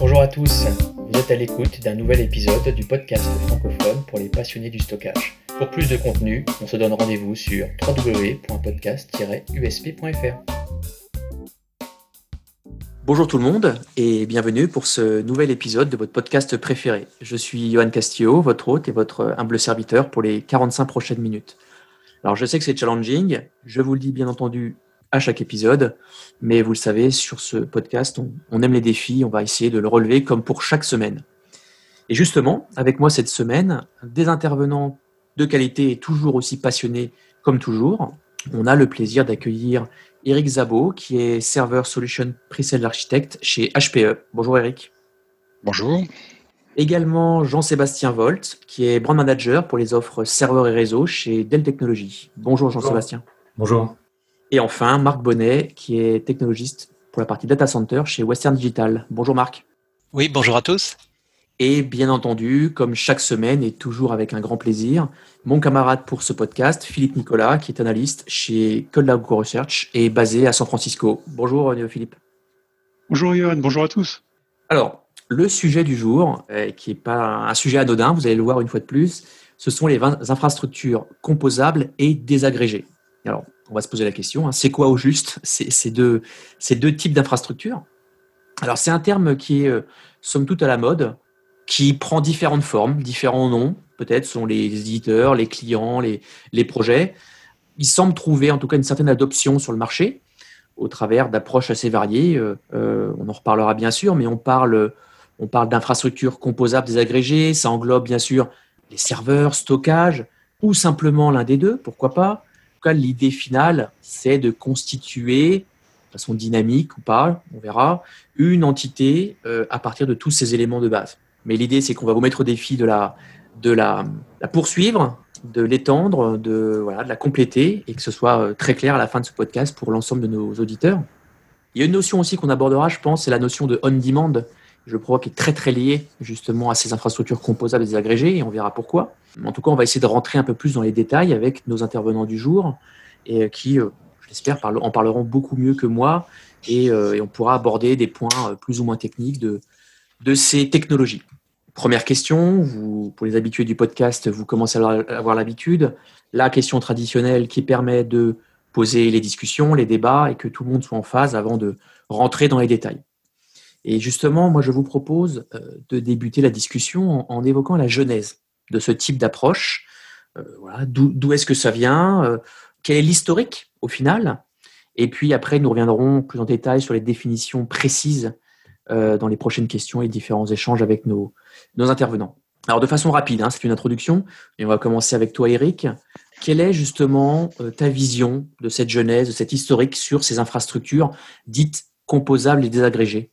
Bonjour à tous, vous êtes à l'écoute d'un nouvel épisode du podcast francophone pour les passionnés du stockage. Pour plus de contenu, on se donne rendez-vous sur www.podcast-usp.fr. Bonjour tout le monde et bienvenue pour ce nouvel épisode de votre podcast préféré. Je suis Johan Castillo, votre hôte et votre humble serviteur pour les 45 prochaines minutes. Alors je sais que c'est challenging, je vous le dis bien entendu à chaque épisode. Mais vous le savez, sur ce podcast, on, aime les défis, on va essayer de le relever comme pour chaque semaine. Et justement, avec moi cette semaine, des intervenants de qualité et toujours aussi passionnés comme toujours. On a le plaisir d'accueillir Eric Zabo, qui est Server Solution Pre-Sales Architect chez HPE. Bonjour Eric. Bonjour. Également Jean-Sébastien Volt, qui est Brand Manager pour les offres serveurs et réseaux chez Dell Technologies. Bonjour Jean-Sébastien. Bonjour. Et enfin, Marc Bonnet, qui est technologiste pour la partie data center chez Western Digital. Bonjour Marc. Oui, bonjour à tous. Et bien entendu, comme chaque semaine et toujours avec un grand plaisir, mon camarade pour ce podcast, Philippe Nicolas, qui est analyste chez Code Research et basé à San Francisco. Bonjour euh, Philippe. Bonjour Johan, bonjour à tous. Alors, le sujet du jour, euh, qui n'est pas un sujet anodin, vous allez le voir une fois de plus, ce sont les infrastructures composables et désagrégées. Alors, on va se poser la question, hein, c'est quoi au juste? Ces, deux, types d'infrastructures Alors c'est un terme qui est, euh, somme toute, à la mode, qui prend différentes formes, différents noms, peut-être sont les éditeurs, les clients, les, les projets. Il semble trouver en tout cas une certaine adoption sur le marché au travers d'approches assez variées. Euh, euh, on en reparlera bien sûr, mais on parle, on parle d'infrastructures composables désagrégées, ça englobe bien sûr les serveurs, stockage, ou simplement l'un des deux, pourquoi pas tout cas, l'idée finale, c'est de constituer, de façon dynamique ou pas, on verra, une entité euh, à partir de tous ces éléments de base. Mais l'idée, c'est qu'on va vous mettre au défi de la, de la, poursuivre, de l'étendre, de, voilà, de la compléter et que ce soit euh, très clair à la fin de ce podcast pour l'ensemble de nos auditeurs. Il y a une notion aussi qu'on abordera, je pense, c'est la notion de on-demand je crois, qui est très très lié justement à ces infrastructures composables et désagrégées, et on verra pourquoi. En tout cas, on va essayer de rentrer un peu plus dans les détails avec nos intervenants du jour, et euh, qui, euh, j'espère, en parleront beaucoup mieux que moi, euh, et, on pourra aborder des points plus ou moins techniques de, ces technologies. Première question, pour les habitués du podcast, vous commencez à avoir l'habitude. La question traditionnelle qui permet de poser les discussions, les débats, et que tout le monde soit en phase avant de rentrer dans les détails. Et justement, moi, je vous propose euh, de débuter la discussion en, évoquant la genèse de ce type d'approche. Euh, D'où est-ce que ça vient euh, Quel est l'historique au final? Et puis après, nous reviendrons plus en détail sur les définitions précises dans les prochaines questions et différents échanges avec nos, nos intervenants. Alors de façon rapide, hein, c'est une introduction, et on va commencer avec toi Eric. Quelle est justement ta vision de cette genèse, de cette historique sur ces infrastructures dites composables et désagrégées?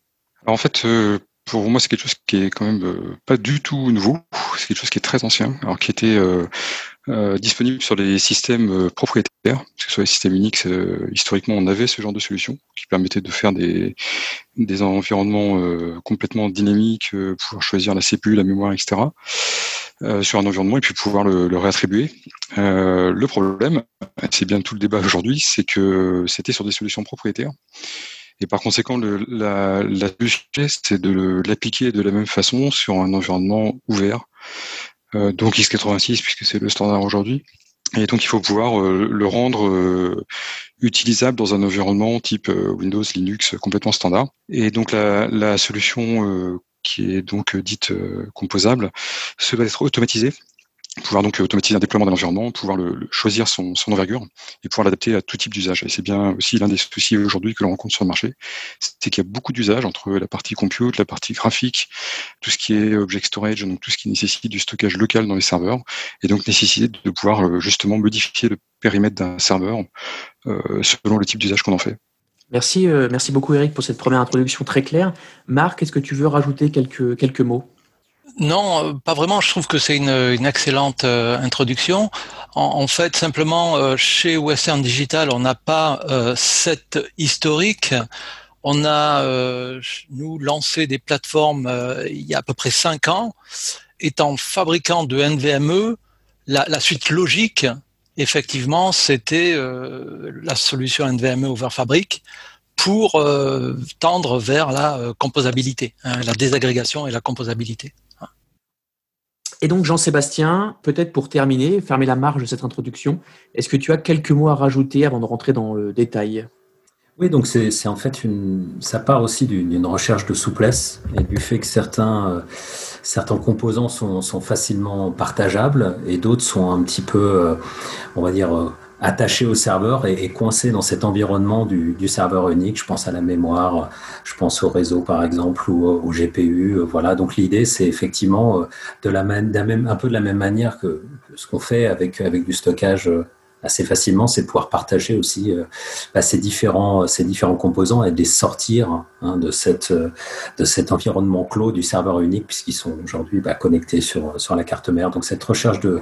En fait, euh, pour moi, c'est quelque chose qui est quand même euh, pas du tout nouveau. C'est quelque chose qui est très ancien, alors qui était euh, disponible sur les systèmes propriétaires, que ce soit les systèmes Unix. historiquement, on avait ce genre de solution qui permettait de faire des, des environnements complètement dynamiques, pouvoir choisir la CPU, la mémoire, etc. sur un environnement et puis pouvoir le, le réattribuer. le problème, c'est bien tout le débat aujourd'hui, c'est que c'était sur des solutions propriétaires et par conséquent, le, la, la c'est de l'appliquer de la même façon sur un environnement ouvert. Euh, donc x86, puisque c'est le standard aujourd'hui. Et donc, il faut pouvoir euh, le rendre euh, utilisable dans un environnement type euh, Windows, Linux complètement standard. Et donc, la, la solution qui est donc dite composable, se va être automatisée pouvoir donc automatiser un déploiement de l'environnement, pouvoir le, choisir son, envergure et pouvoir l'adapter à tout type d'usage. Et c'est bien aussi l'un des soucis aujourd'hui que l'on rencontre sur le marché, c'est qu'il y a beaucoup d'usages entre la partie compute, la partie graphique, tout ce qui est object storage, donc tout ce qui nécessite du stockage local dans les serveurs, et donc nécessiter de pouvoir euh, justement modifier le périmètre d'un serveur euh, selon le type d'usage qu'on en fait. Merci, euh, merci beaucoup Eric pour cette première introduction très claire. Marc, est-ce que tu veux rajouter quelques, quelques mots? Non, euh, pas vraiment. Je trouve que c'est une, excellente euh, introduction. En, fait, simplement, euh, chez Western Digital, on n'a pas cette historique. On a, nous, lancé des plateformes il y a à peu près cinq ans. Étant fabricant de NVMe, la, la suite logique, effectivement, c'était la solution NVMe over Fabric pour tendre vers la composabilité, hein, la désagrégation et la composabilité. Et donc, Jean-Sébastien, peut-être pour terminer, fermer la marge de cette introduction, est-ce que tu as quelques mots à rajouter avant de rentrer dans le détail? Oui, donc c'est en fait une, ça part aussi d'une recherche de souplesse et du fait que certains, euh, certains composants sont, facilement partageables et d'autres sont un petit peu, euh, on va dire, euh, attachés au serveur et, coincés dans cet environnement du, du, serveur unique. Je pense à la mémoire, je pense au réseau par exemple ou au, GPU. Voilà. Donc l'idée, c'est effectivement de la même, un peu de la même manière que, ce qu'on fait avec avec du stockage assez facilement, c'est pouvoir partager aussi euh, bah, ces, différents, ces différents composants et les sortir hein, de, cette, de cet environnement clos du serveur unique, puisqu'ils sont aujourd'hui bah, connectés sur, sur la carte mère. Donc cette recherche de,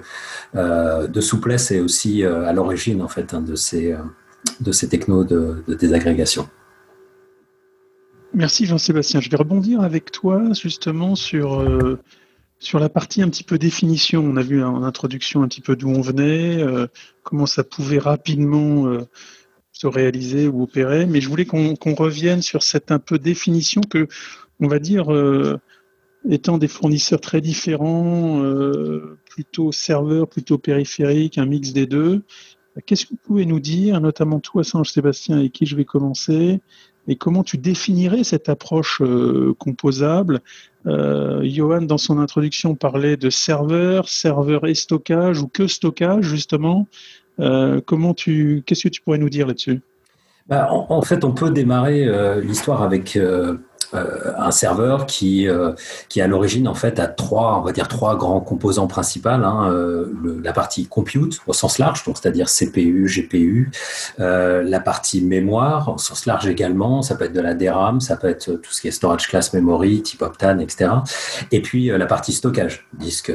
euh, de souplesse est aussi euh, à l'origine en fait, hein, de, ces, de ces technos de, de désagrégation. Merci Jean-Sébastien. Je vais rebondir avec toi justement sur sur la partie un petit peu définition, on a vu en introduction un petit peu d'où on venait, euh, comment ça pouvait rapidement euh, se réaliser ou opérer, mais je voulais qu'on revienne sur cette un peu définition que, on va dire, euh, étant des fournisseurs très différents, plutôt serveurs, plutôt périphériques, un mix des deux, qu'est-ce que vous pouvez nous dire, notamment toi, Sange Sébastien, avec qui je vais commencer, et comment tu définirais cette approche composable? Euh, Johan, dans son introduction, parlait de serveur, serveur et stockage ou que stockage, justement. Euh, comment tu, qu'est-ce que tu pourrais nous dire là-dessus? Bah, en, fait, on peut démarrer euh, l'histoire avec euh, un serveur qui, euh, qui à l'origine en fait a trois, on va dire trois grands composants principaux. Hein, euh, la partie compute au sens large, donc c'est-à-dire CPU, GPU, la partie mémoire au sens large également. Ça peut être de la DRAM, ça peut être tout ce qui est storage class memory, type Optane, etc. Et puis la partie stockage, disque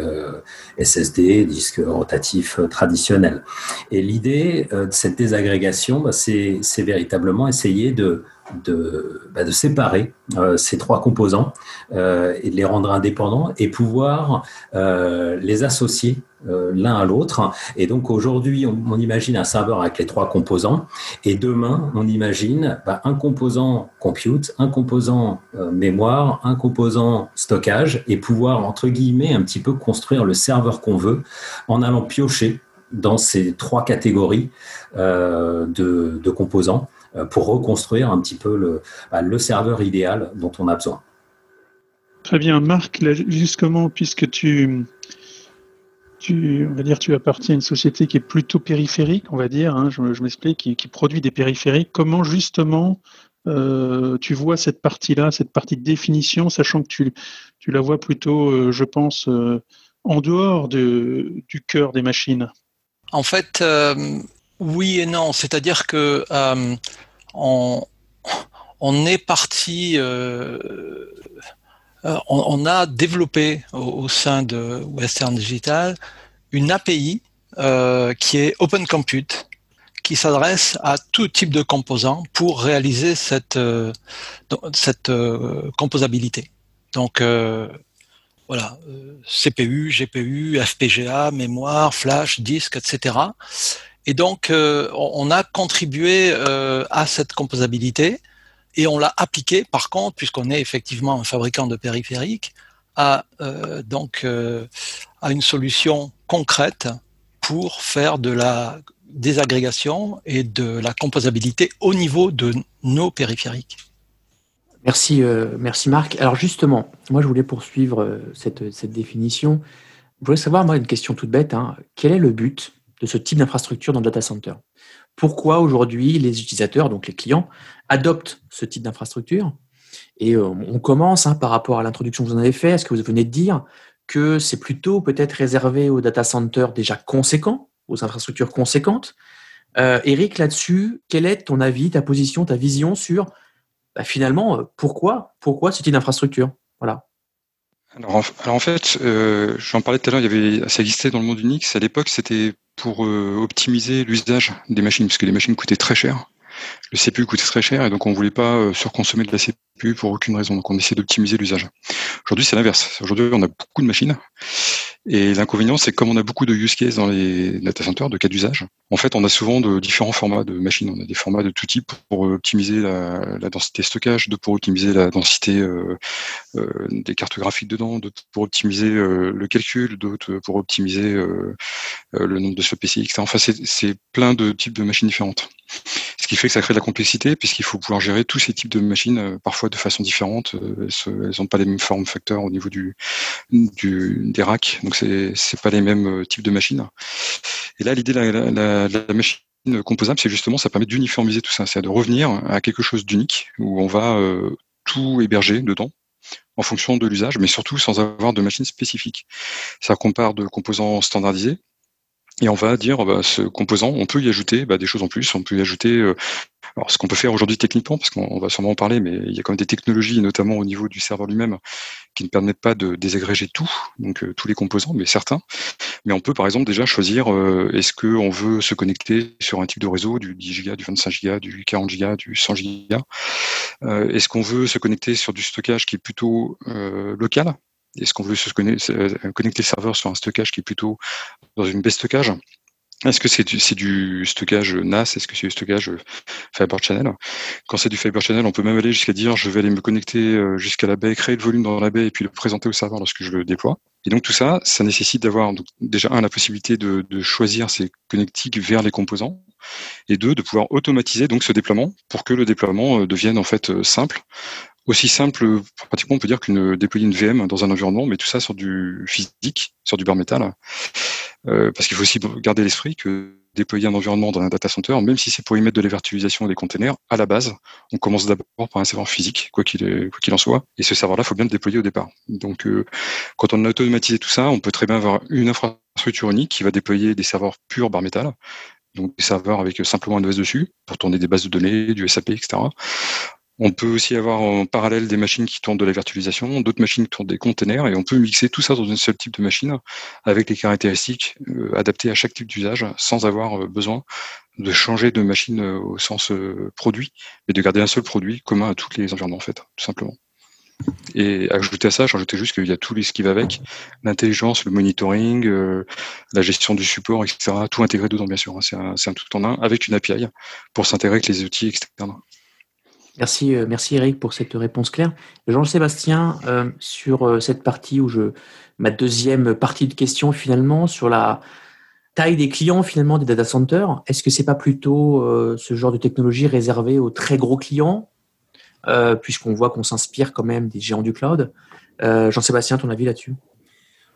SSD, disque rotatif traditionnel. Et l'idée de cette désagrégation, bah, c'est véritablement essayer de de, bah, de séparer euh, ces trois composants euh, et de les rendre indépendants et pouvoir euh, les associer l'un à l'autre. Et donc aujourd'hui, on, imagine un serveur avec les trois composants et demain, on imagine bah, un composant compute, un composant mémoire, un composant stockage et pouvoir, entre guillemets, un petit peu construire le serveur qu'on veut en allant piocher dans ces trois catégories de, composants pour reconstruire un petit peu le, bah, le serveur idéal dont on a besoin. Très bien, Marc, justement, puisque tu, tu, on va dire, tu appartiens à une société qui est plutôt périphérique, on va dire, hein, je, m'explique, qui, qui, produit des périphériques. Comment justement euh, tu vois cette partie-là, cette partie de définition, sachant que tu, tu la vois plutôt, euh, je pense, en dehors de, du cœur des machines? En fait, oui et non. C'est-à-dire que on, est parti, euh, euh, on, a développé au, sein de Western Digital une API euh, qui est Open Compute, qui s'adresse à tout type de composants pour réaliser cette, cette composabilité. Donc voilà, CPU, GPU, FPGA, mémoire, flash, disque, etc. Et donc, euh, on a contribué euh, à cette composabilité et on l'a appliqué, par contre, puisqu'on est effectivement un fabricant de périphériques, à, euh, donc, à une solution concrète pour faire de la désagrégation et de la composabilité au niveau de nos périphériques. Merci, merci Marc. Alors justement, moi je voulais poursuivre cette, cette définition. Je voulais savoir, moi, une question toute bête. Hein. Quel est le but de ce type d'infrastructure dans le data center. Pourquoi aujourd'hui les utilisateurs, donc les clients, adoptent ce type d'infrastructure? Et euh, on commence hein, par rapport à l'introduction que vous en avez fait, est-ce que vous venez de dire que c'est plutôt peut-être réservé aux data centers déjà conséquents, aux infrastructures conséquentes. Euh, Eric, là-dessus, quel est ton avis, ta position, ta vision sur bah, finalement euh, pourquoi, pourquoi ce type d'infrastructure? Voilà. Alors, en fait, j'en parlais tout à l'heure, il y avait, ça existait dans le monde Unix. À l'époque, c'était pour euh, optimiser l'usage des machines, parce que les machines coûtaient très cher. Le CPU coûtait très cher et donc on voulait pas euh, surconsommer de la CPU pour aucune raison. Donc on essayait d'optimiser l'usage. Aujourd'hui c'est l'inverse. Aujourd'hui on a beaucoup de machines Et l'inconvénient, c'est que comme on a beaucoup de use cases dans les data centers, de cas d'usage, en fait, on a souvent de différents formats de machines. On a des formats de tout type pour optimiser la, densité stockage, de pour optimiser la densité euh, euh, des cartes graphiques dedans, de pour optimiser euh, le calcul, d'autres pour optimiser le nombre de PCI, etc. Enfin, c'est plein de types de machines différentes. Ce qui fait que ça crée de la complexité, puisqu'il faut pouvoir gérer tous ces types de machines, parfois de façon différente. Elles n'ont pas les mêmes formes facteurs au niveau du, du des racks. Donc, c'est c'est pas les mêmes euh, types de machines. Et là, l'idée de la, machine composable, c'est justement, ça permet d'uniformiser tout ça, c'est de revenir à quelque chose d'unique où on va euh, tout héberger dedans en fonction de l'usage, mais surtout sans avoir de machine spécifique. Ça compare de composants standardisés et on va dire, bah, ce composant, on peut y ajouter bah, des choses en plus, on peut y ajouter euh, alors, ce qu'on peut faire aujourd'hui techniquement, parce qu'on va sûrement en parler, mais il y a quand même des technologies, notamment au niveau du serveur lui-même, qui ne permettent pas de désagréger tout, donc euh, tous les composants, mais certains. Mais on peut par exemple déjà choisir euh, est-ce qu'on veut se connecter sur un type de réseau du 10 Go, du 25 Go, du 40 Go, du 100 Go. Euh, est-ce qu'on veut se connecter sur du stockage qui est plutôt local? Est-ce qu'on veut se connecter, connecter serveur sur un stockage qui est plutôt dans une baie stockage. Est-ce que c'est du, stockage NAS? Est-ce que c'est du stockage euh, Fiber Channel? Quand c'est du Fiber Channel, on peut même aller jusqu'à dire je vais aller me connecter euh, jusqu'à la baie, créer le volume dans la baie et puis le présenter au serveur lorsque je le déploie. Et donc tout ça, ça nécessite d'avoir déjà un la possibilité de, de, choisir ces connectiques vers les composants et deux de pouvoir automatiser donc ce déploiement pour que le déploiement euh, devienne en fait simple aussi simple, pratiquement on peut dire qu'une déployer une VM dans un environnement, mais tout ça sur du physique, sur du bar métal. Euh, parce qu'il faut aussi garder l'esprit que déployer un environnement dans un data center, même si c'est pour y mettre de la virtualisation et des containers, à la base, on commence d'abord par un serveur physique, quoi qu'il en soit. Et ce serveur-là, il faut bien le déployer au départ. Donc, euh, quand on a automatisé tout ça, on peut très bien avoir une infrastructure unique qui va déployer des serveurs purs bar métal, donc des serveurs avec simplement un OS dessus pour tourner des bases de données, du SAP, etc. On peut aussi avoir en parallèle des machines qui tournent de la virtualisation, d'autres machines qui tournent des containers, et on peut mixer tout ça dans un seul type de machine avec les caractéristiques euh, adaptées à chaque type d'usage, sans avoir euh, besoin de changer de machine euh, au sens produit, mais de garder un seul produit commun à tous les environnements en fait, tout simplement. Et ajouter à ça, j'ajoutais juste qu'il y a tout ce qui va avec, l'intelligence, le monitoring, la gestion du support, etc. Tout intégré dedans, bien sûr. Hein. C'est un, un, tout en un avec une API pour s'intégrer avec les outils externes. Merci, euh, merci Eric pour cette réponse claire. Jean-Sébastien, euh, sur euh, cette partie où je, ma deuxième partie de question finalement sur la taille des clients finalement des data centers, est-ce que c'est pas plutôt ce genre de technologie réservé aux très gros clients, puisqu'on voit qu'on s'inspire quand même des géants du cloud? Jean-Sébastien, ton avis là-dessus?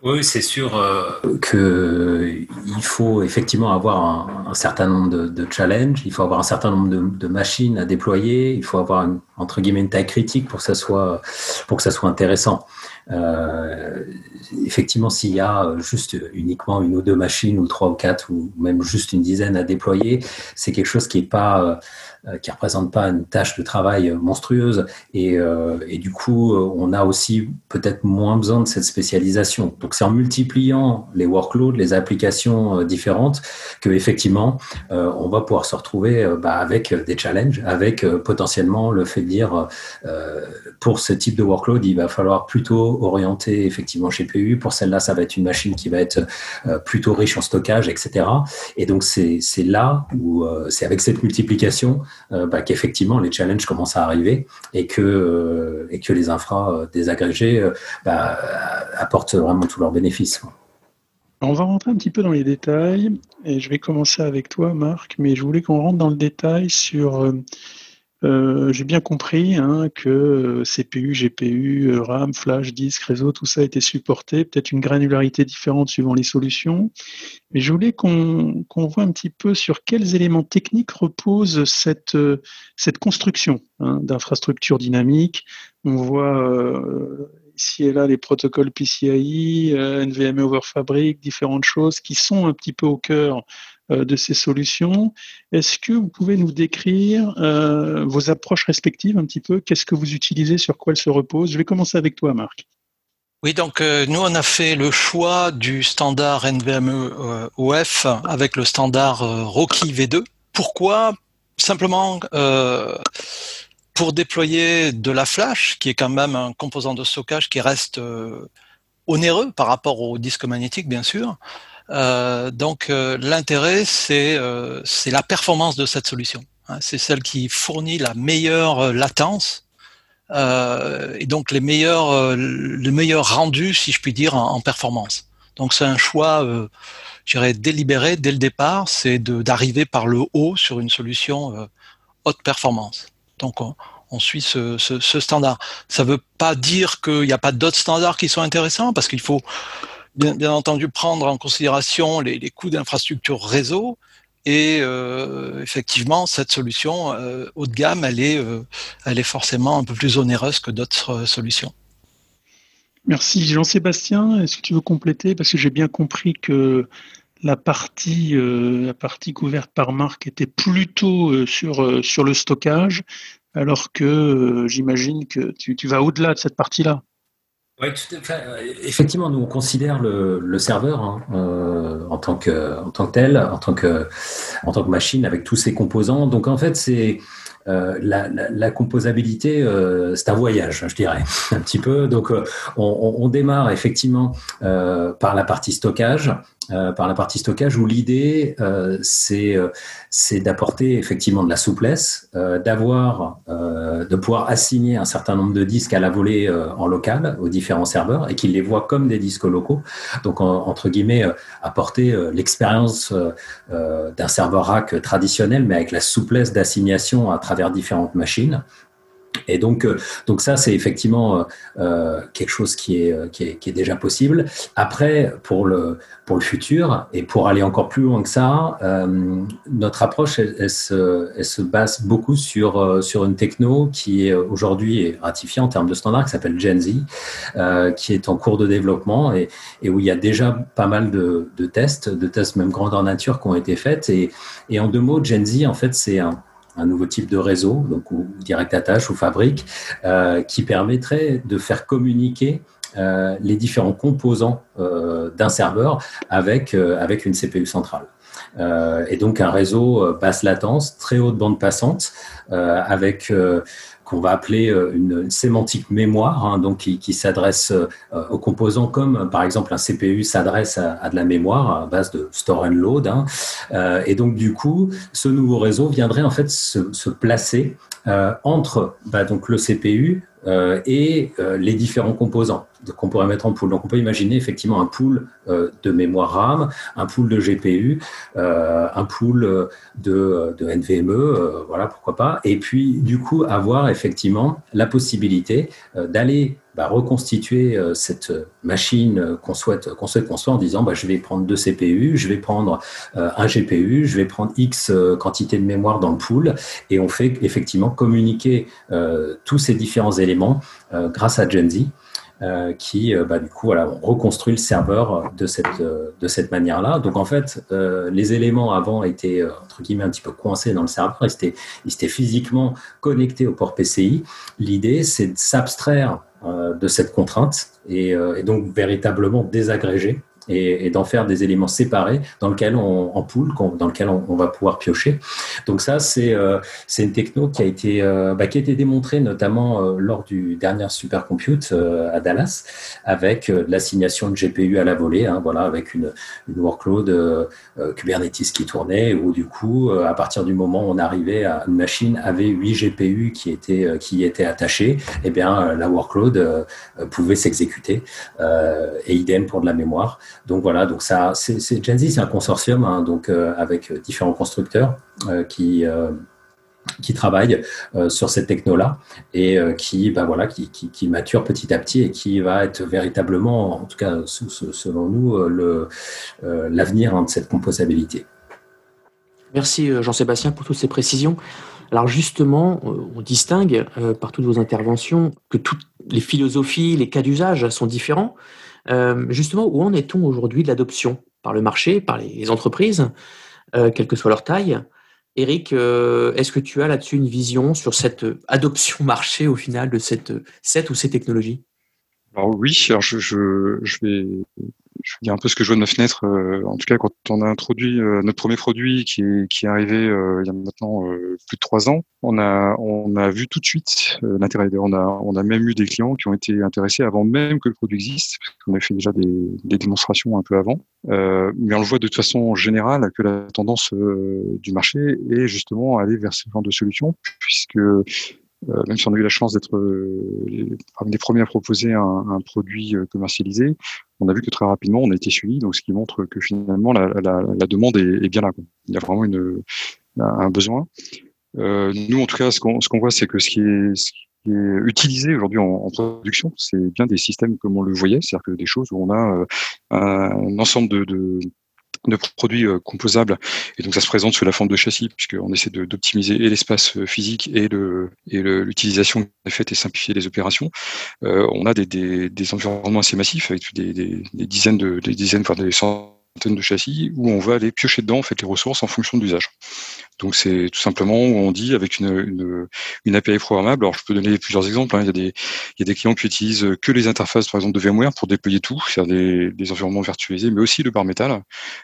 Oui, c'est sûr euh, qu'il faut effectivement avoir un, certain nombre de, challenges, il faut avoir un certain nombre de, machines à déployer, il faut avoir une, entre guillemets une taille critique pour pour que ça soit intéressant. Euh, effectivement, s'il y a juste uniquement une ou deux machines ou trois ou quatre ou même juste une dizaine à déployer, c'est quelque chose qui est pas euh, qui représente pas une tâche de travail monstrueuse et, euh, et du coup on a aussi peut-être moins besoin de cette spécialisation. Donc c'est en multipliant les workloads, les applications euh, différentes que effectivement on va pouvoir se retrouver bah, avec des challenges, avec potentiellement le fait de dire pour ce type de workload il va falloir plutôt orienter effectivement chez PU. Pour celle-là ça va être une machine qui va être plutôt riche en stockage, etc. Et donc c'est là où c'est avec cette multiplication euh, bah, qu'effectivement les challenges commencent à arriver et que, euh, et que les infras euh, désagrégés bah, apportent vraiment tous leurs bénéfices. On va rentrer un petit peu dans les détails et je vais commencer avec toi, Marc, mais je voulais qu'on rentre dans le détail sur euh, j'ai bien compris hein, que euh, CPU, GPU, euh, RAM, flash, disque, réseau, tout ça était supporté, peut-être une granularité différente suivant les solutions. Mais je voulais qu'on voit un petit peu sur quels éléments techniques repose cette, cette construction hein, d'infrastructures dynamiques. On voit ici et là les protocoles PCIe, NVMe over Fabric, différentes choses qui sont un petit peu au cœur de ces solutions. Est-ce que vous pouvez nous décrire euh, vos approches respectives un petit peu? Qu'est-ce que vous utilisez? Sur quoi elles se reposent? Je vais commencer avec toi, Marc. Oui, donc euh, nous on a fait le choix du standard NVMe OF avec le standard Rocky V2. Pourquoi? Simplement pour déployer de la flash, qui est quand même un composant de stockage qui reste onéreux par rapport au disque magnétique, bien sûr. Donc l'intérêt, c'est c'est la performance de cette solution. Hein. c'est celle qui fournit la meilleure latence et donc les meilleurs, le meilleur rendu, si je puis dire, en, performance. Donc c'est un choix, je dirais, délibéré dès le départ, c'est d'arriver par le haut sur une solution haute performance. Donc on, suit ce, standard. Ça ne veut pas dire qu'il n'y a pas d'autres standards qui sont intéressants, parce qu'il faut bien, entendu prendre en considération les, coûts d'infrastructure réseau. Et euh, effectivement, cette solution euh, haut de gamme, elle est, euh, elle est forcément un peu plus onéreuse que d'autres solutions. Merci Jean-Sébastien. Est-ce que tu veux compléter? Parce que j'ai bien compris que la partie, la partie couverte par marque était plutôt sur, sur le stockage, alors que j'imagine que tu vas au-delà de cette partie-là. Oui, effectivement, nous on considère le, le serveur hein, en, tant que, en tant que tel, en tant que, en tant que machine avec tous ses composants. Donc en fait, c'est euh, la, la, la, composabilité, euh, c'est un voyage, je dirais, un petit peu. Donc, on, on, démarre effectivement par la partie stockage. Euh, par la partie stockage où l'idée euh, c'est euh, c'est d'apporter effectivement de la souplesse, d'avoir de pouvoir assigner un certain nombre de disques à la volée en local aux différents serveurs et qu'ils les voient comme des disques locaux. Donc entre guillemets apporter l'expérience d'un serveur rack traditionnel mais avec la souplesse d'assignation à travers différentes machines. Et donc, euh, donc ça, c'est effectivement euh, euh, quelque chose qui est, qui est, qui, est, déjà possible. Après, pour le, pour le futur et pour aller encore plus loin que ça, notre approche, elle, se, elle, se, base beaucoup sur, sur une techno qui est aujourd'hui ratifiée en termes de standard, qui s'appelle Gen Z, qui est en cours de développement et, et, où il y a déjà pas mal de, de tests, de tests même grandeur nature qui ont été faits. Et, et en deux mots, Gen Z, en fait, c'est un un nouveau type de réseau, donc ou direct attache ou fabrique, euh, qui permettrait de faire communiquer euh, les différents composants euh, d'un serveur avec, avec une CPU centrale. et donc un réseau basse latence, très haute bande passante, avec qu'on va appeler euh, une, sémantique mémoire, hein, donc qui, s'adresse euh, aux composants comme par exemple un CPU s'adresse à, de la mémoire à base de store and load. Hein. Euh, et donc du coup, ce nouveau réseau viendrait en fait se, placer entre bah, donc le CPU et les différents composants qu'on pourrait mettre en pool. Donc on peut imaginer effectivement un pool euh, de mémoire RAM, un pool de GPU, euh, un pool de, de NVMe, euh, voilà pourquoi pas. Et puis du coup avoir effectivement la possibilité d'aller reconstituer cette machine qu'on souhaite qu'on souhaite en disant bah, je vais prendre deux CPU, je vais prendre un GPU, je vais prendre X quantité de mémoire dans le pool et on fait effectivement communiquer tous ces différents éléments grâce à Gen Z. Euh, qui, euh, bah, du coup, voilà, on reconstruit le serveur de cette, euh, de cette manière-là. Donc, en fait, les éléments avant étaient, entre guillemets, un petit peu coincés dans le serveur. Ils étaient, ils étaient physiquement connectés au port PCI. L'idée, c'est de s'abstraire de cette contrainte et, et, donc véritablement désagréger et, d'en faire des éléments séparés dans lequel on, en pool, dans lequel on, va pouvoir piocher. Donc ça, c'est euh, une techno qui a été euh, bah, qui a été démontrée notamment euh, lors du dernier supercompute à Dallas avec l'assignation de GPU à la volée, hein, voilà, avec une, une workload Kubernetes qui tournait où du coup, à partir du moment où on arrivait à une machine avait 8 GPU qui étaient qui étaient attachés, eh bien la workload pouvait s'exécuter et idem pour de la mémoire. Donc voilà, donc ça, c'est Genzi, c'est un consortium hein, donc euh, avec différents constructeurs euh, qui euh, qui travaillent sur cette techno-là et qui, bah voilà, qui, qui, mature petit à petit et qui va être véritablement, en tout cas selon nous, l'avenir hein, de cette composabilité. Merci Jean-Sébastien pour toutes ces précisions. Alors justement, on distingue par toutes vos interventions que toutes les philosophies, les cas d'usage sont différents. Euh, justement, où en est-on aujourd'hui de l'adoption par le marché, par les entreprises, euh, quelle que soit leur taille? Eric, euh, est-ce que tu as là-dessus une vision sur cette adoption marché au final de cette, cette ou ces technologies? Alors oui, alors je, je, je vais je vais dire un peu ce que je vois de ma fenêtre. en tout cas, quand on a introduit notre premier produit qui est, qui est arrivé il y a maintenant plus de trois ans, on a, on a vu tout de suite l'intérêt. On a, on a même eu des clients qui ont été intéressés avant même que le produit existe, parce qu'on a fait déjà des, des, démonstrations un peu avant. mais on le voit de toute façon générale que la tendance du marché est justement aller vers ce genre de solutions, puisque euh, même si on a eu la chance d'être euh, parmi les premiers à proposer un, un, produit euh, commercialisé, on a vu que très rapidement on a été suivi, donc ce qui montre que finalement la, demande est, bien là. Il y a vraiment une, un besoin. Euh, nous, en tout cas, ce qu'on ce voit, c'est que ce qui est, utilisé aujourd'hui en, production, c'est bien des systèmes comme on le voyait, c'est-à-dire que des choses où on a un ensemble de de produits euh, composables. Et donc ça se présente sous la forme de châssis, puisqu'on essaie d'optimiser et l'espace euh, physique et le et l'utilisation faite et simplifier les opérations. Euh, on a des, des, environnements assez massifs avec des, des, des dizaines de des dizaines, voire des centaines de châssis où on va aller piocher dedans les ressources en fonction de l'usage. Donc c'est tout simplement où on dit avec une, une, API programmable. Alors je peux donner plusieurs exemples. Hein. Il, y a des, il y a des clients qui utilisent que les interfaces par exemple de VMware pour déployer tout, faire des, des environnements virtualisés, mais aussi le bar métal.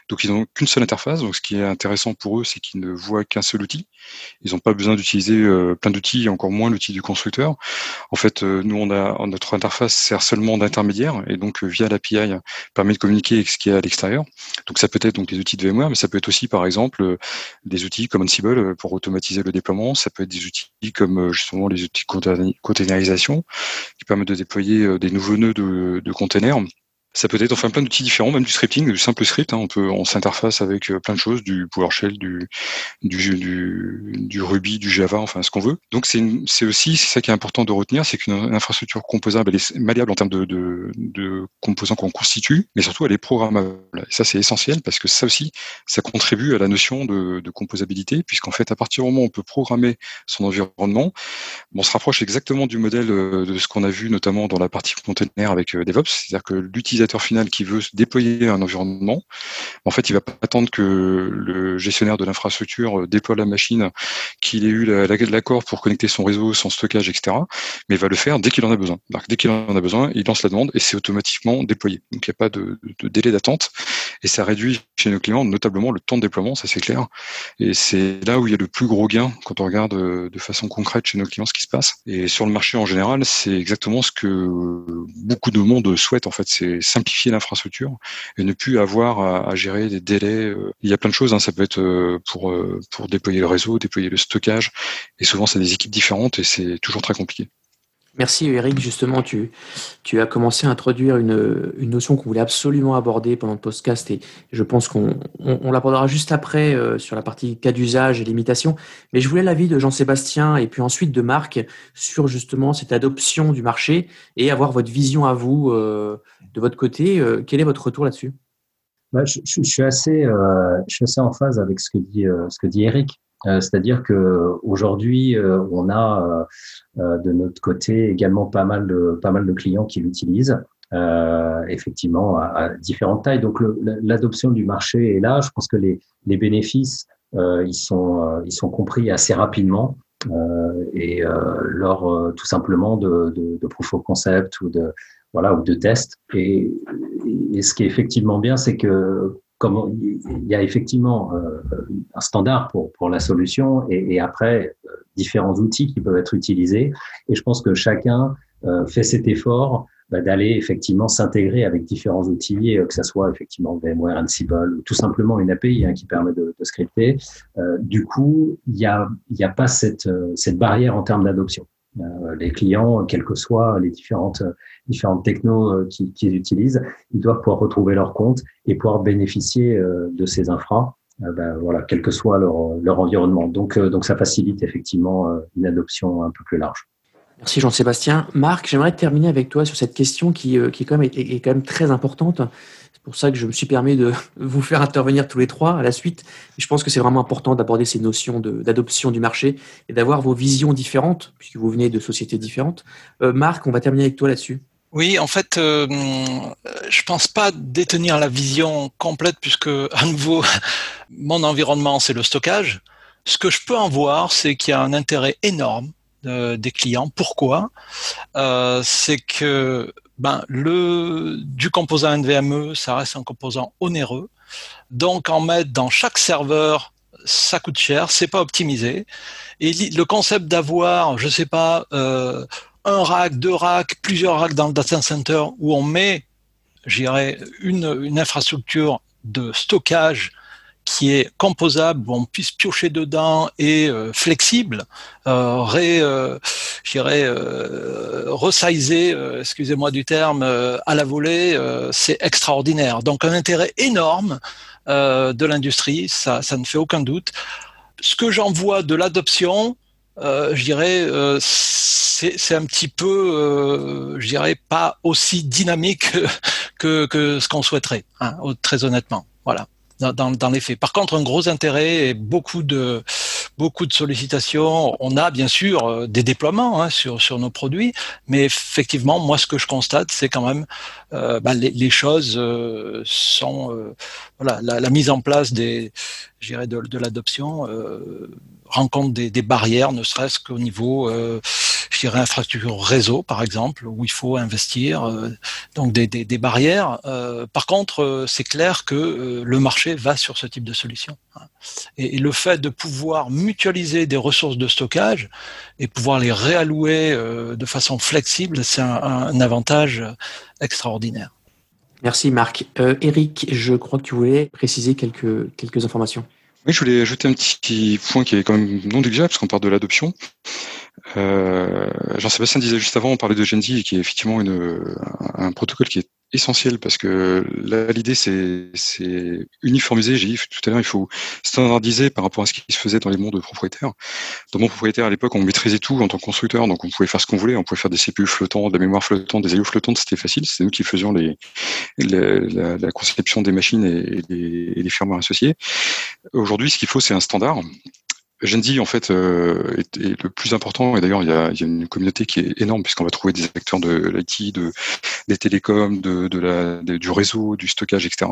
Donc ils n'ont qu'une seule interface. Donc ce qui est intéressant pour eux, c'est qu'ils ne voient qu'un seul outil. Ils n'ont pas besoin d'utiliser euh, plein d'outils, encore moins l'outil du constructeur. En fait, euh, nous on a notre interface sert seulement d'intermédiaire et donc euh, via l'API permet de communiquer avec ce qui est à l'extérieur. Donc ça peut être donc les outils de VMware, mais ça peut être aussi par exemple des outils comme Ansible pour automatiser le déploiement. Ça peut être des outils comme justement les outils de containerisation qui permettent de déployer des nouveaux nœuds de, de containers ça peut être enfin plein d'outils différents, même du scripting, du simple script. Hein. on peut, on s'interface avec euh, plein de choses, du PowerShell, du, du, du, du Ruby, du Java, enfin ce qu'on veut. Donc c'est, aussi, c'est ça qui est important de retenir, c'est qu'une infrastructure composable, elle est malléable en termes de, de, de composants qu'on constitue, mais surtout elle est programmable. Et ça c'est essentiel parce que ça aussi, ça contribue à la notion de, de composabilité, puisqu'en fait à partir du moment où on peut programmer son environnement, on se rapproche exactement du modèle euh, de ce qu'on a vu notamment dans la partie container avec euh, DevOps, c'est-à-dire que l'utilisateur final qui veut déployer un environnement, en fait, il va pas attendre que le gestionnaire de l'infrastructure euh, déploie la machine, qu'il ait eu l'accord pour connecter son réseau, son stockage, etc. Mais il va le faire dès qu'il en a besoin. dès qu'il en a besoin, il lance la demande et c'est automatiquement déployé. Donc il n'y a pas de, délai d'attente et ça réduit chez nos clients notablement le temps de déploiement, ça c'est clair. Et c'est là où il y a le plus gros gain quand on regarde euh, de façon concrète chez nos clients ce qui se passe. Et sur le marché en général, c'est exactement ce que beaucoup de monde souhaite en fait, c'est simplifier l'infrastructure et ne plus avoir à, gérer des délais. Euh, il y a plein de choses. Hein. Ça peut être euh, pour euh, pour déployer le réseau, déployer le stockage, et souvent c'est des équipes différentes et c'est toujours très compliqué. Merci Eric, justement tu, as commencé à introduire une, notion qu'on voulait absolument aborder pendant le podcast et je pense qu'on on, l'abordera juste après sur la partie cas d'usage et limitation. Mais je voulais l'avis de Jean-Sébastien et puis ensuite de Marc sur justement cette adoption du marché et avoir votre vision à vous de votre côté, euh, quel est votre retour là-dessus? Bah, je, suis assez, euh, en phase avec ce que dit, euh, ce que dit Eric. C'est-à-dire que aujourd'hui, on a de notre côté également pas mal de pas mal de clients qui l'utilisent. effectivement à, différentes tailles. Donc l'adoption du marché est là. Je pense que les, les bénéfices ils sont ils sont compris assez rapidement et lors tout simplement de, de, de proof of concept ou de voilà, ou de tests. Et, et ce qui est effectivement bien, c'est que comme il y a effectivement euh, un standard pour, pour la solution et, et après euh, différents outils qui peuvent être utilisés. Et je pense que chacun euh, fait cet effort bah, d'aller effectivement s'intégrer avec différents outils, que ce soit effectivement VMware, Ansible ou tout simplement une API hein, qui permet de, de scripter. du coup, il n'y a, y a pas cette, cette barrière en termes d'adoption. Euh, les clients, quelles que soient les différentes, différentes technos euh, qu'ils utilisent, ils doivent pouvoir retrouver leur compte et pouvoir bénéficier euh, de ces infras, ben, voilà, quel que soit leur, leur environnement. Donc, donc, ça facilite effectivement une adoption un peu plus large. Merci Jean-Sébastien. Marc, j'aimerais terminer avec toi sur cette question qui, qui est, quand même, est quand même très importante. C'est pour ça que je me suis permis de vous faire intervenir tous les trois à la suite. Je pense que c'est vraiment important d'aborder ces notions d'adoption du marché et d'avoir vos visions différentes, puisque vous venez de sociétés différentes. Euh, Marc, on va terminer avec toi là-dessus. Oui, en fait, euh, je pense pas détenir la vision complète puisque, à nouveau, mon environnement, c'est le stockage. Ce que je peux en voir, c'est qu'il y a un intérêt énorme des clients. Pourquoi? C'est que ben, le, du composant NVMe, ça reste un composant onéreux. Donc, en mettre dans chaque serveur, ça coûte cher, c'est pas optimisé. Et le concept d'avoir, je sais pas, euh, un rack, deux racks, plusieurs racks dans le data center où on met, j'irais, une, une infrastructure de stockage qui est composable, où on puisse piocher dedans et euh, flexible, euh, ré, euh, euh resizer, euh, excusez-moi du terme, à la volée, c'est extraordinaire. Donc un intérêt énorme de l'industrie, ça, ça ne fait aucun doute. Ce que j'en vois de l'adoption, je dirais, c'est un petit peu, je dirais, pas aussi dynamique que, que ce qu'on souhaiterait, hein, très honnêtement. Voilà dans, dans, les faits. Par contre, un gros intérêt et beaucoup de beaucoup de sollicitations. On a bien sûr euh, des déploiements hein, sur sur nos produits, mais effectivement, moi, ce que je constate, c'est quand même euh, bah, les, les, choses euh, sont euh, voilà la, la, mise en place des, je dirais, de, de l'adoption euh, rencontre des, barrières, ne serait-ce qu'au niveau je dirais, infrastructure réseau, par exemple, où il faut investir, euh, donc des, barrières. Euh, par contre, euh, c'est clair que le marché va sur ce type de solution. Hein. Et, le fait de pouvoir mutualiser des ressources de stockage et pouvoir les réallouer de façon flexible, c'est un, avantage extraordinaire. Merci Marc. Euh, Eric, je crois que tu voulais préciser quelques informations. Oui, je voulais ajouter un petit point qui est quand même non négligeable, parce qu'on parle de l'adoption. Euh, Jean-Sébastien disait juste avant, on parlait de Genzi, qui est effectivement une, un, protocole qui est essentiel parce que là, l'idée, c'est, uniformiser. J'ai dit tout à l'heure, il faut standardiser par rapport à ce qui se faisait dans les mondes propriétaires. Dans mon propriétaire, à l'époque, on maîtrisait tout en tant que constructeur, donc on pouvait faire ce qu'on voulait. On pouvait faire des CPU flottants, de la mémoire flottante, des IO flottantes, c'était facile. C'était nous qui faisions les, la, la, conception des machines et, les, et les firmware associés. Aujourd'hui, ce qu'il faut, c'est un standard. Genzi, en fait, euh, est, le plus important. Et d'ailleurs, il y a, une communauté qui est énorme, puisqu'on va trouver des acteurs de l'IT, de, des télécoms, de, du réseau, du stockage, etc.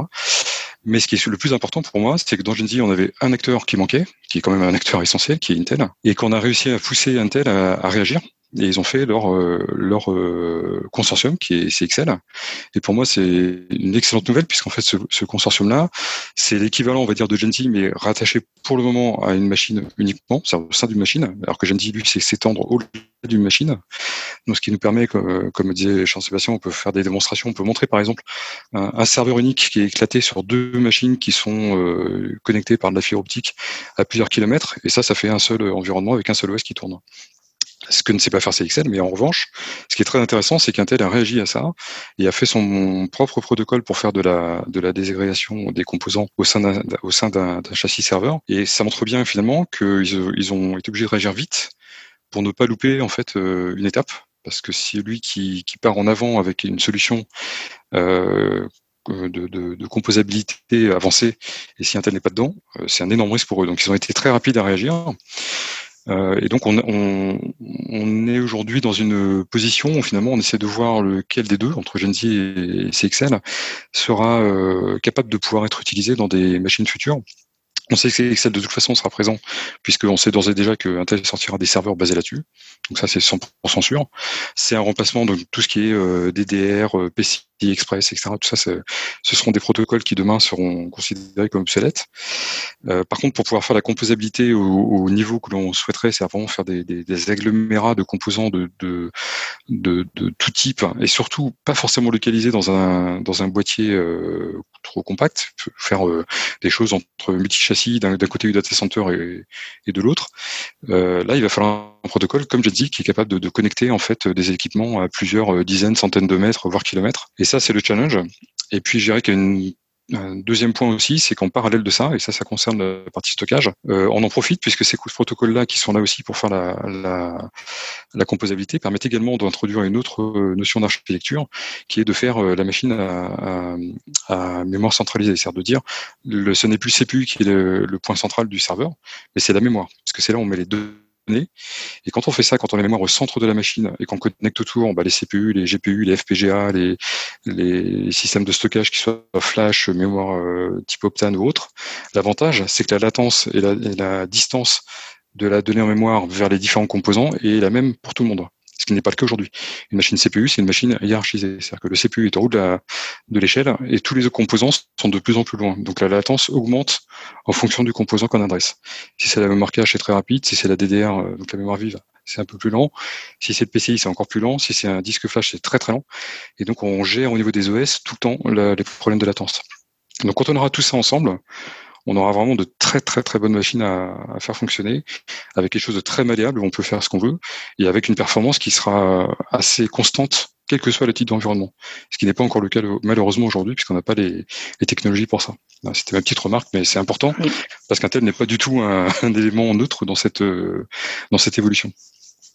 Mais ce qui est le plus important pour moi, c'est que dans Genzi, on avait un acteur qui manquait, qui est quand même un acteur essentiel, qui est Intel, et qu'on a réussi à pousser Intel à réagir et ils ont fait leur euh, euh, consortium qui est CXL. Et pour moi, c'est une excellente nouvelle puisqu'en fait, ce, consortium-là, c'est l'équivalent, on va dire, de Genzi, mais rattaché pour le moment à une machine uniquement, c'est au sein d'une machine, alors que Genzi, lui, c'est s'étendre au-delà d'une machine. Donc, ce qui nous permet, comme, disait Jean-Sébastien, on peut faire des démonstrations, on peut montrer par exemple un, un, serveur unique qui est éclaté sur deux machines qui sont euh, connectées par de la fibre optique à plusieurs kilomètres, et ça, ça fait un seul environnement avec un seul OS qui tourne ce que ne sait pas faire CXL, mais en revanche, ce qui est très intéressant, c'est qu'Intel a réagi à ça et a fait son propre protocole pour faire de la, désagrégation des composants au sein d'un, châssis serveur. Et ça montre bien finalement qu'ils ils ont été obligés de réagir vite pour ne pas louper en fait euh, une étape, parce que c'est lui qui, part en avant avec une solution euh, de, de, de, composabilité avancée, et si Intel n'est pas dedans, euh, c'est un énorme risque pour eux. Donc ils ont été très rapides à réagir. Euh, et donc on, est aujourd'hui dans une position où finalement on essaie de voir lequel des deux, entre Genzi et CXL, sera euh, capable de pouvoir être utilisé dans des machines futures. On sait que CXL de toute façon sera présent, puisqu'on sait d'ores et déjà que Intel sortira des serveurs basés là-dessus. Donc ça c'est 100% sûr. C'est un remplacement de tout ce qui est euh, DDR, euh, PCI Express, etc. Tout ça, ce seront des protocoles qui demain seront considérés comme obsolètes. Euh, par contre, pour pouvoir faire la composabilité au, au niveau que l'on souhaiterait, c'est vraiment faire des, agglomérats de composants de, tout type, et surtout pas forcément localisés dans un, boîtier trop compact, faire des choses entre d'un côté du data center et, de l'autre. Euh, là, il va falloir un protocole, comme j'ai dit, qui est capable de, connecter en fait des équipements à plusieurs dizaines, centaines de mètres, voire kilomètres. Et ça, c'est le challenge. Et puis, je dirais qu'il y a une un deuxième point aussi, c'est qu'en parallèle de ça, et ça, ça concerne la partie stockage, euh, on en profite puisque ces protocoles-là qui sont là aussi pour faire la, la, la composabilité permettent également d'introduire une autre euh, notion d'architecture qui est de faire euh, la machine à, à, à mémoire centralisée, c'est-à-dire de dire le, ce n'est plus CPU qui est le, le point central du serveur, mais c'est la mémoire, parce que c'est là où on met les deux et quand on fait ça, quand on a la mémoire au centre de la machine et qu'on connecte autour bah, les CPU, les GPU, les FPGA, les, systèmes de stockage qui soient flash, mémoire euh, type Optane ou autre, l'avantage, c'est que la latence et la, et la distance de la donnée en mémoire vers les différents composants est la même pour tout le monde ce qui n'est pas le cas aujourd'hui. Une machine CPU, c'est une machine hiérarchisée. C'est-à-dire que le CPU est en haut de l'échelle et tous les autres composants sont de plus en plus loin. Donc la latence augmente en fonction du composant qu'on adresse. Si c'est la mémoire cache, c'est très rapide. Si c'est la DDR, euh, donc la mémoire vive, c'est un peu plus lent. Si c'est le PCI, c'est encore plus lent. Si c'est un disque flash, c'est très très lent. Et donc on gère au niveau des OS tout le temps les problèmes de latence. Donc quand on aura tout ça ensemble, on aura vraiment de très très très bonnes machines à, faire fonctionner, avec quelque chose de très malléable où on peut faire ce qu'on veut, et avec une performance qui sera assez constante, quel que soit le type d'environnement. Ce qui n'est pas encore le cas malheureusement aujourd'hui, puisqu'on n'a pas les, technologies pour ça. C'était ma petite remarque, mais c'est important, parce qu'un tel n'est pas du tout un, élément neutre dans cette, dans cette évolution.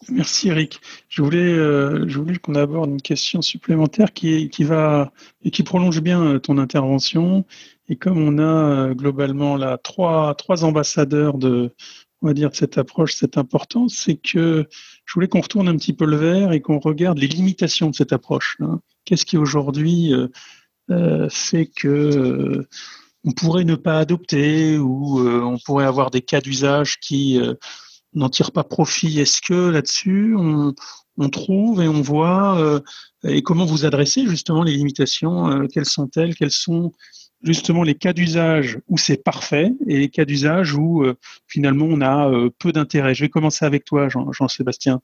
Merci Eric. Je voulais, euh, je voulais qu'on aborde une question supplémentaire qui, qui va et qui prolonge bien ton intervention et comme on a euh, globalement trois, trois ambassadeurs de, on va dire, de cette approche, cette importance, c'est que je voulais qu'on retourne un petit peu le verre et qu'on regarde les limitations de cette approche. Hein. Qu'est-ce qui aujourd'hui euh, euh, fait que on pourrait ne pas adopter ou on pourrait avoir des cas d'usage qui n'en tirent pas profit? Est-ce que là-dessus on, trouve et on voit et comment vous adressez justement les limitations Quelles sont-elles? Quelles sont justement les cas d'usage où c'est parfait et les cas d'usage où euh, finalement on a euh, peu d'intérêt. Je vais commencer avec toi, Jean-Sébastien.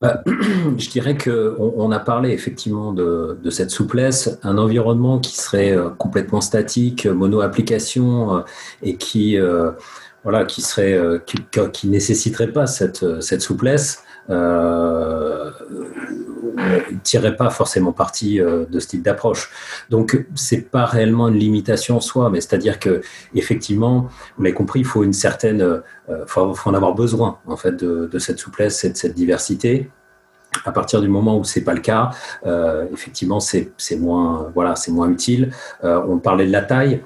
Bah, je dirais qu'on on a parlé effectivement de, cette souplesse, un environnement qui serait euh, complètement statique, mono-application et qui, voilà, qui serait, qui, nécessiterait pas cette, cette souplesse ne tirait pas forcément parti euh, de ce type d'approche. Donc, c'est pas réellement une limitation en soi, mais c'est-à-dire que effectivement, vous l'avez compris, il faut une certaine, euh, faut, en avoir besoin en fait de, cette souplesse et de cette diversité. À partir du moment où c'est pas le cas, euh, effectivement, c'est moins, voilà, c'est moins utile. on parlait de la taille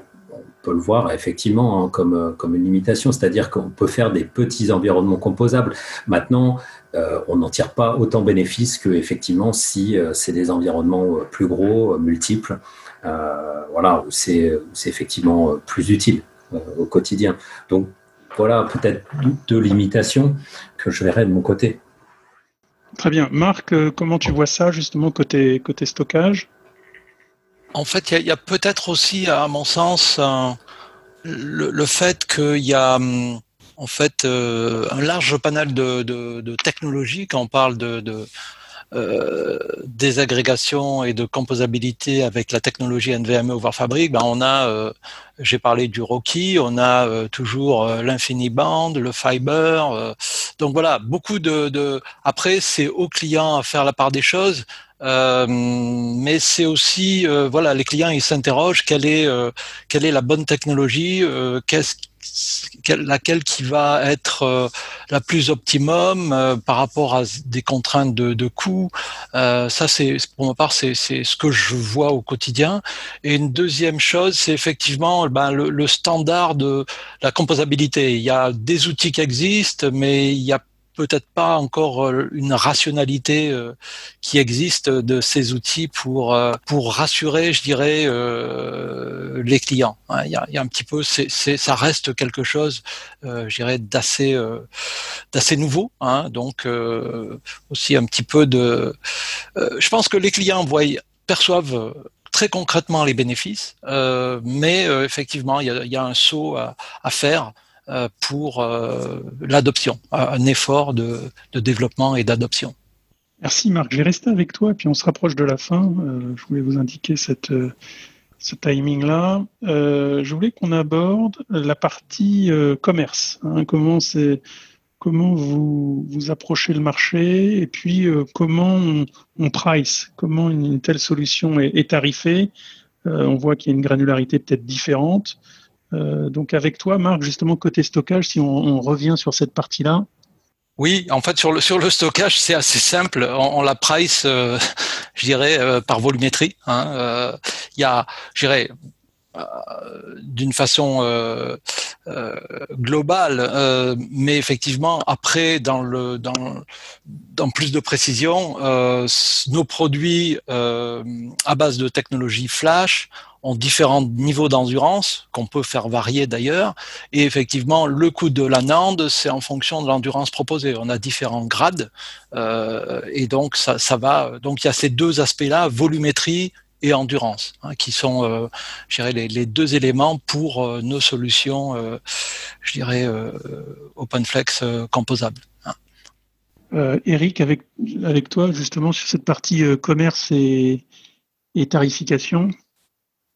on peut le voir effectivement hein, comme, comme une limitation, c'est-à-dire qu'on peut faire des petits environnements composables. Maintenant, euh, on n'en tire pas autant bénéfice que effectivement si euh, c'est des environnements euh, plus gros, multiples, voilà, c'est effectivement plus utile au quotidien. Donc voilà peut-être deux limitations que je verrai de mon côté. Très bien. Marc, comment tu vois ça justement côté, côté stockage? En fait, il y a, peut-être aussi, à mon sens, le, le, fait qu'il y a hum, en fait euh, un large panel de, technologies quand on parle de, euh, désagrégation et de composabilité avec la technologie NVMe over Fabric, ben on a, euh, j'ai parlé du Rocky, on a toujours l'InfiniBand, le Fiber. donc voilà, beaucoup de. Après, c'est au client à faire la part des choses. mais c'est aussi voilà les clients ils s'interrogent quelle est quelle est la bonne technologie qu'est-ce laquelle qui va être euh, la plus optimum euh, par rapport à des contraintes de, de coût. Euh, ça, c'est pour ma part, c'est ce que je vois au quotidien. Et une deuxième chose, c'est effectivement ben, le, le, standard de la composabilité. Il y a des outils qui existent, mais il y a peut-être pas encore euh, une rationalité euh, qui existe de ces outils pour euh, pour rassurer, je dirais, les clients. Hein. Il y a, un petit peu, ça reste quelque chose, je dirais, d'assez d'assez nouveau. Hein. Donc aussi un petit peu de. je pense que les clients voient, perçoivent très concrètement les bénéfices, mais effectivement, il y a, un saut à, faire pour euh, l'adoption, un effort de, développement et d'adoption. Merci Marc. Je vais rester avec toi et puis on se rapproche de la fin. Euh, je voulais vous indiquer ce timing-là. je voulais qu'on aborde la partie commerce. Hein. comment c'est comment vous, vous approchez le marché et puis comment on, price, comment une, telle solution est tarifée. on voit qu'il y a une granularité peut-être différente. Euh, donc avec toi, Marc, justement côté stockage, si on, revient sur cette partie-là. Oui, en fait sur le sur le stockage, c'est assez simple. On, la price, euh, je dirais, euh, par volumétrie. Hein. Il y a, je dirais, d'une façon euh, euh, globale, euh, mais effectivement après dans le dans dans plus de précision, nos produits à base de technologie flash ont différents niveaux d'endurance qu'on peut faire varier d'ailleurs. Et effectivement, le coût de la NAND, c'est en fonction de l'endurance proposée. On a différents grades et donc ça, ça va. Donc il y a ces deux aspects-là, volumétrie et endurance, hein, qui sont, euh, je dirais, les, les, deux éléments pour euh, nos solutions, euh, je dirais, euh, OpenFlex composables. Hein. Eric, avec, avec toi, justement, sur cette partie commerce et, et tarification,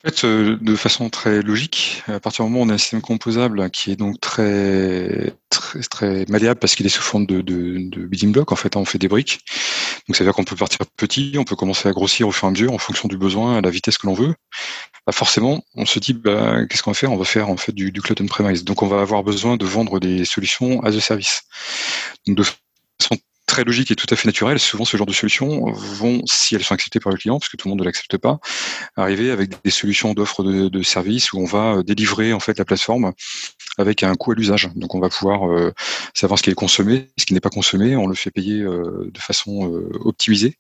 en fait, de façon très logique, à partir du moment où on a un système composable qui est donc très très, très malléable parce qu'il est sous forme de, de, de building block, en fait, on fait des briques. Donc ça veut dire qu'on peut partir petit, on peut commencer à grossir au fur et à mesure en fonction du besoin, à la vitesse que l'on veut. Bah forcément, on se dit bah, qu'est-ce qu'on va faire? On va faire en fait du, du cloud on-premise. Donc on va avoir besoin de vendre des solutions as a service. Très logique et tout à fait naturel. Souvent, ce genre de solutions vont, si elles sont acceptées par le client, parce que tout le monde ne l'accepte pas, arriver avec des solutions d'offres de, services où on va délivrer en fait la plateforme avec un coût à l'usage. Donc, on va pouvoir euh, savoir ce qui est consommé, ce qui n'est pas consommé. On le fait payer euh, de façon euh, optimisée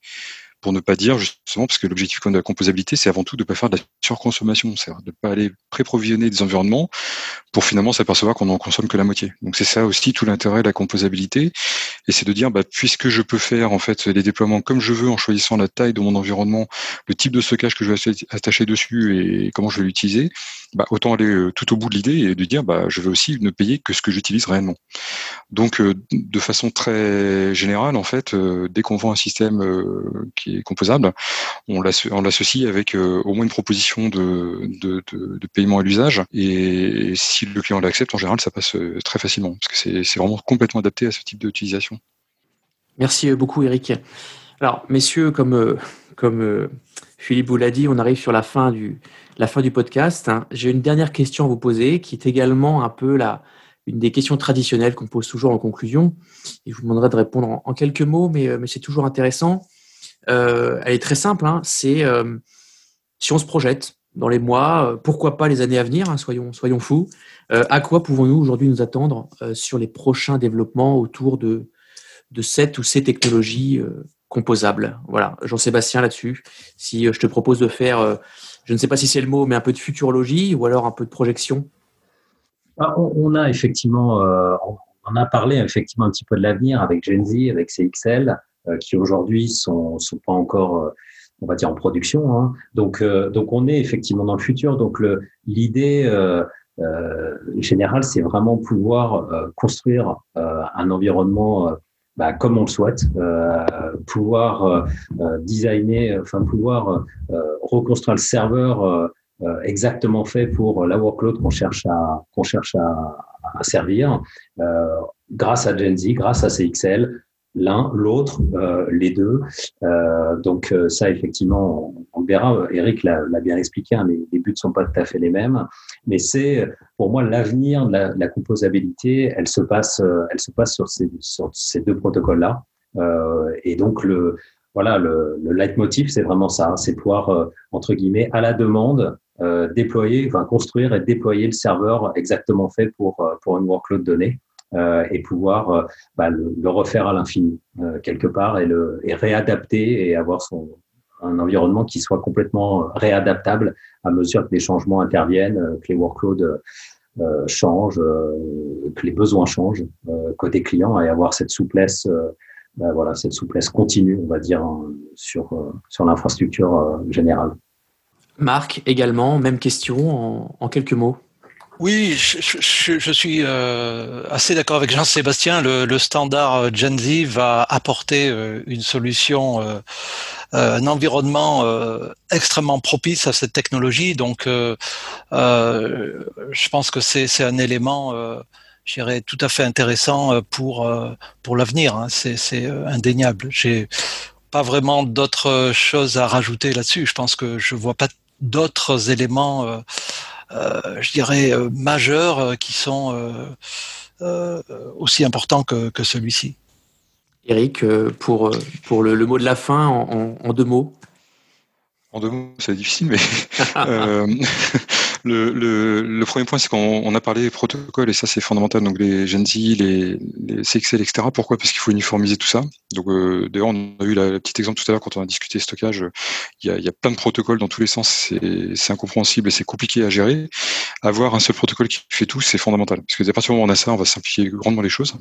pour ne pas dire justement, parce que l'objectif de la composabilité, c'est avant tout de ne pas faire de la surconsommation, c'est de ne pas aller pré-provisionner des environnements pour finalement s'apercevoir qu'on n'en consomme que la moitié. Donc c'est ça aussi tout l'intérêt de la composabilité, et c'est de dire, bah, puisque je peux faire en fait les déploiements comme je veux en choisissant la taille de mon environnement, le type de stockage que je vais attacher dessus et comment je vais l'utiliser, bah, autant aller euh, tout au bout de l'idée et de dire, bah, je vais aussi ne payer que ce que j'utilise réellement. Donc euh, de façon très générale, en fait, euh, dès qu'on vend un système qui est composable, on l'associe avec euh, au moins une proposition de, paiement à l'usage. Et, si le client l'accepte, en général, ça passe euh, très facilement, parce que c'est vraiment complètement adapté à ce type d'utilisation. Merci beaucoup, Eric. Alors, messieurs, comme, Philippe vous l'a dit, on arrive sur la fin du, la fin du podcast. Hein. J'ai une dernière question à vous poser, qui est également un peu la, une des questions traditionnelles qu'on pose toujours en conclusion. Et je vous demanderai de répondre en, quelques mots, mais, mais c'est toujours intéressant. Euh, elle est très simple. Hein, c'est euh, si on se projette dans les mois, euh, pourquoi pas les années à venir, hein, soyons, soyons fous. à quoi pouvons-nous aujourd'hui nous attendre sur les prochains développements autour de, de cette ou ces technologies composables? Voilà, Jean-Sébastien là-dessus. Si je te propose de faire, je ne sais pas si c'est le mot, mais un peu de futurologie ou alors un peu de projection. Ah, on, a effectivement, on a parlé effectivement un petit peu de l'avenir avec Gen Z, avec CXL. Euh, qui aujourd'hui sont, sont pas encore euh, on va dire en production. Hein. Donc, euh, donc on est effectivement dans le futur. Donc l'idée euh, générale, c'est vraiment pouvoir construire un environnement bah, comme on le souhaite, pouvoir designer, enfin pouvoir reconstruire le serveur exactement fait pour la workload qu'on cherche à qu'on cherche à, à servir, grâce à Gen Z, grâce à CXL, l'un, l'autre, euh, les deux. Euh, donc euh, ça, effectivement, on, verra. Eric l'a bien expliqué, hein, les, les, buts ne sont pas tout à fait les mêmes, mais c'est pour moi l'avenir de la, la, composabilité. Elle se passe, elle se passe sur ces, sur ces deux protocoles-là. et donc le voilà, le, le leitmotiv, c'est vraiment ça, hein, c'est pouvoir entre guillemets à la demande déployer, enfin construire et déployer le serveur exactement fait pour pour une workload donnée. Euh, et pouvoir euh, bah, le, le, refaire à l'infini euh, quelque part et le et réadapter et avoir son un environnement qui soit complètement réadaptable à mesure que les changements interviennent, que les workloads euh, changent, euh, que les besoins changent euh, côté client et avoir cette souplesse, bah, voilà, cette souplesse continue, on va dire, sur sur l'infrastructure générale. Marc, également, même question en, quelques mots. Oui, je, suis euh, assez d'accord avec Jean-Sébastien. Le, standard euh, Gen Z va apporter euh, une solution, un environnement extrêmement propice à cette technologie. Donc, je pense que c'est un élément, je dirais, tout à fait intéressant pour pour l'avenir. Hein. C'est indéniable. J'ai pas vraiment d'autres choses à rajouter là-dessus. Je pense que je vois pas d'autres éléments euh, je dirais, euh, majeurs euh, qui sont aussi importants que, que celui-ci. Eric, pour, pour le, le, mot de la fin en, en, en deux mots? En deux mots, c'est difficile, mais euh, le, le, le, premier point, c'est qu'on a parlé des protocoles, et ça c'est fondamental, donc les GenZ, les, les CXL, etc. Pourquoi? Parce qu'il faut uniformiser tout ça. Donc euh, d'ailleurs, on a eu le petit exemple tout à l'heure quand on a discuté stockage, il y a, il y a plein de protocoles dans tous les sens, c'est incompréhensible et c'est compliqué à gérer. Avoir un seul protocole qui fait tout, c'est fondamental. Parce que à partir du moment où on a ça, on va simplifier grandement les choses.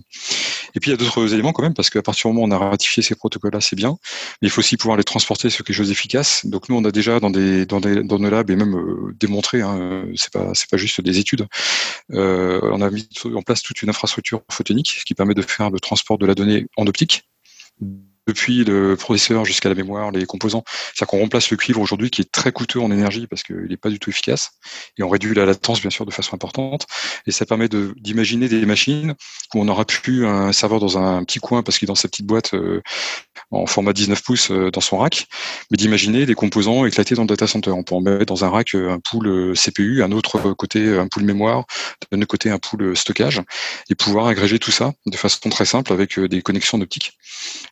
Et puis il y a d'autres éléments quand même, parce qu'à partir du moment où on a ratifié ces protocoles-là, c'est bien. Mais il faut aussi pouvoir les transporter sur quelque chose d'efficace. Donc nous, on a déjà dans des dans, des, dans nos labs et même euh, démontré, hein, c'est pas pas juste des études. Euh, on a mis en place toute une infrastructure photonique qui permet de faire le transport de la donnée en optique depuis le processeur jusqu'à la mémoire, les composants. C'est-à-dire qu'on remplace le cuivre aujourd'hui qui est très coûteux en énergie parce qu'il n'est pas du tout efficace et on réduit la latence bien sûr de façon importante et ça permet d'imaginer des machines où on aura plus un serveur dans un petit coin parce qu'il est dans sa petite boîte euh, en format 19 pouces euh, dans son rack, mais d'imaginer des composants éclatés dans le data center. On peut en mettre dans un rack euh, un pool CPU, un autre côté un pool mémoire, d'un autre côté un pool stockage et pouvoir agréger tout ça de façon très simple avec des connexions optiques.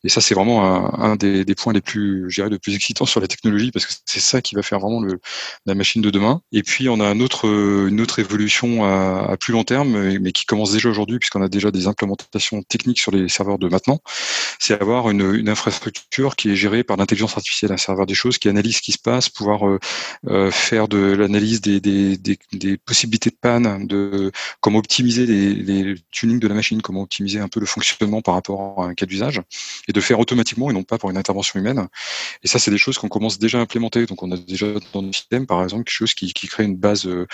Et ça c'est vraiment un, des, points les plus, je dirais, les plus excitants sur la technologie parce que c'est ça qui va faire vraiment le, la machine de demain. Et puis on a une autre évolution à, plus long terme, mais qui commence déjà aujourd'hui puisqu'on a déjà des implémentations techniques sur les serveurs de maintenant. C'est avoir une, infrastructure qui est gérée par l'intelligence artificielle, un serveur des choses qui analyse ce qui se passe, pouvoir euh, euh, faire de l'analyse des, possibilités de panne, de comment optimiser les, les tunings de la machine, comment optimiser un peu le fonctionnement par rapport à un cas d'usage, et de faire automatiquement et non pas pour une intervention humaine. Et ça, c'est des choses qu'on commence déjà à implémenter. Donc, on a déjà dans nos systèmes, par exemple, quelque chose qui, crée une base euh,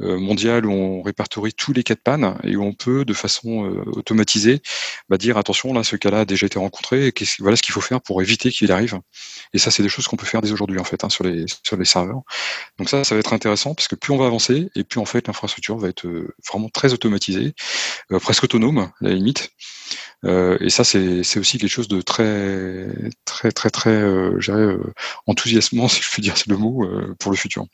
euh, mondiale où on répertorie tous les cas de panne et où on peut, de façon euh, automatisée, bah, dire attention, là, ce cas-là a déjà été rencontré et voilà ce qu'il faut faire pour éviter qu'il arrive. Et ça, c'est des choses qu'on peut faire dès aujourd'hui, en fait, hein, sur, les, sur les serveurs. Donc ça, ça va être intéressant parce que plus on va avancer et plus, en fait, l'infrastructure va être vraiment très automatisée, presque autonome, à la limite. Et ça, c'est aussi quelque chose de très, très, très, très, euh, euh, enthousiasmant, si je puis dire le mot, euh, pour le futur.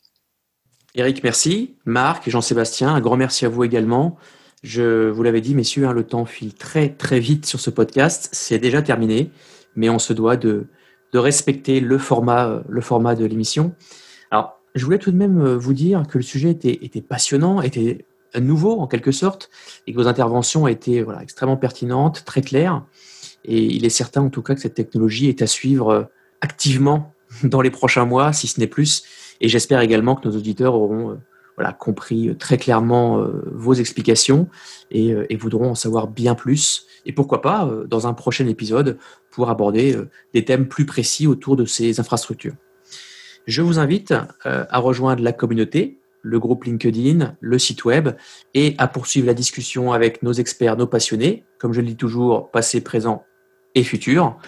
Eric, merci. Marc, Jean-Sébastien, un grand merci à vous également. Je vous l'avais dit, messieurs, hein, le temps file très, très vite sur ce podcast. C'est déjà terminé, mais on se doit de, de respecter le format, le format de l'émission. Alors, je voulais tout de même vous dire que le sujet était, était passionnant, était nouveau en quelque sorte, et que vos interventions étaient voilà, extrêmement pertinentes, très claires. Et il est certain en tout cas que cette technologie est à suivre euh, activement dans les prochains mois, si ce n'est plus. Et j'espère également que nos auditeurs auront euh, voilà, compris euh, très clairement vos explications et, voudront en savoir bien plus. Et pourquoi pas, dans un prochain épisode, pour aborder des thèmes plus précis autour de ces infrastructures. Je vous invite à rejoindre la communauté le groupe LinkedIn, le site web, et à poursuivre la discussion avec nos experts, nos passionnés, comme je le dis toujours, passé, présent et.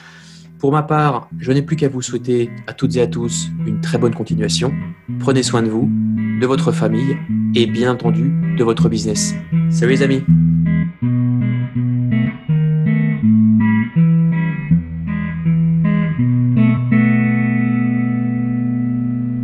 Pour ma part, je n'ai plus qu'à vous souhaiter à toutes et à tous une très bonne continuation. Prenez soin de vous, de votre famille et bien entendu de votre business. Salut les amis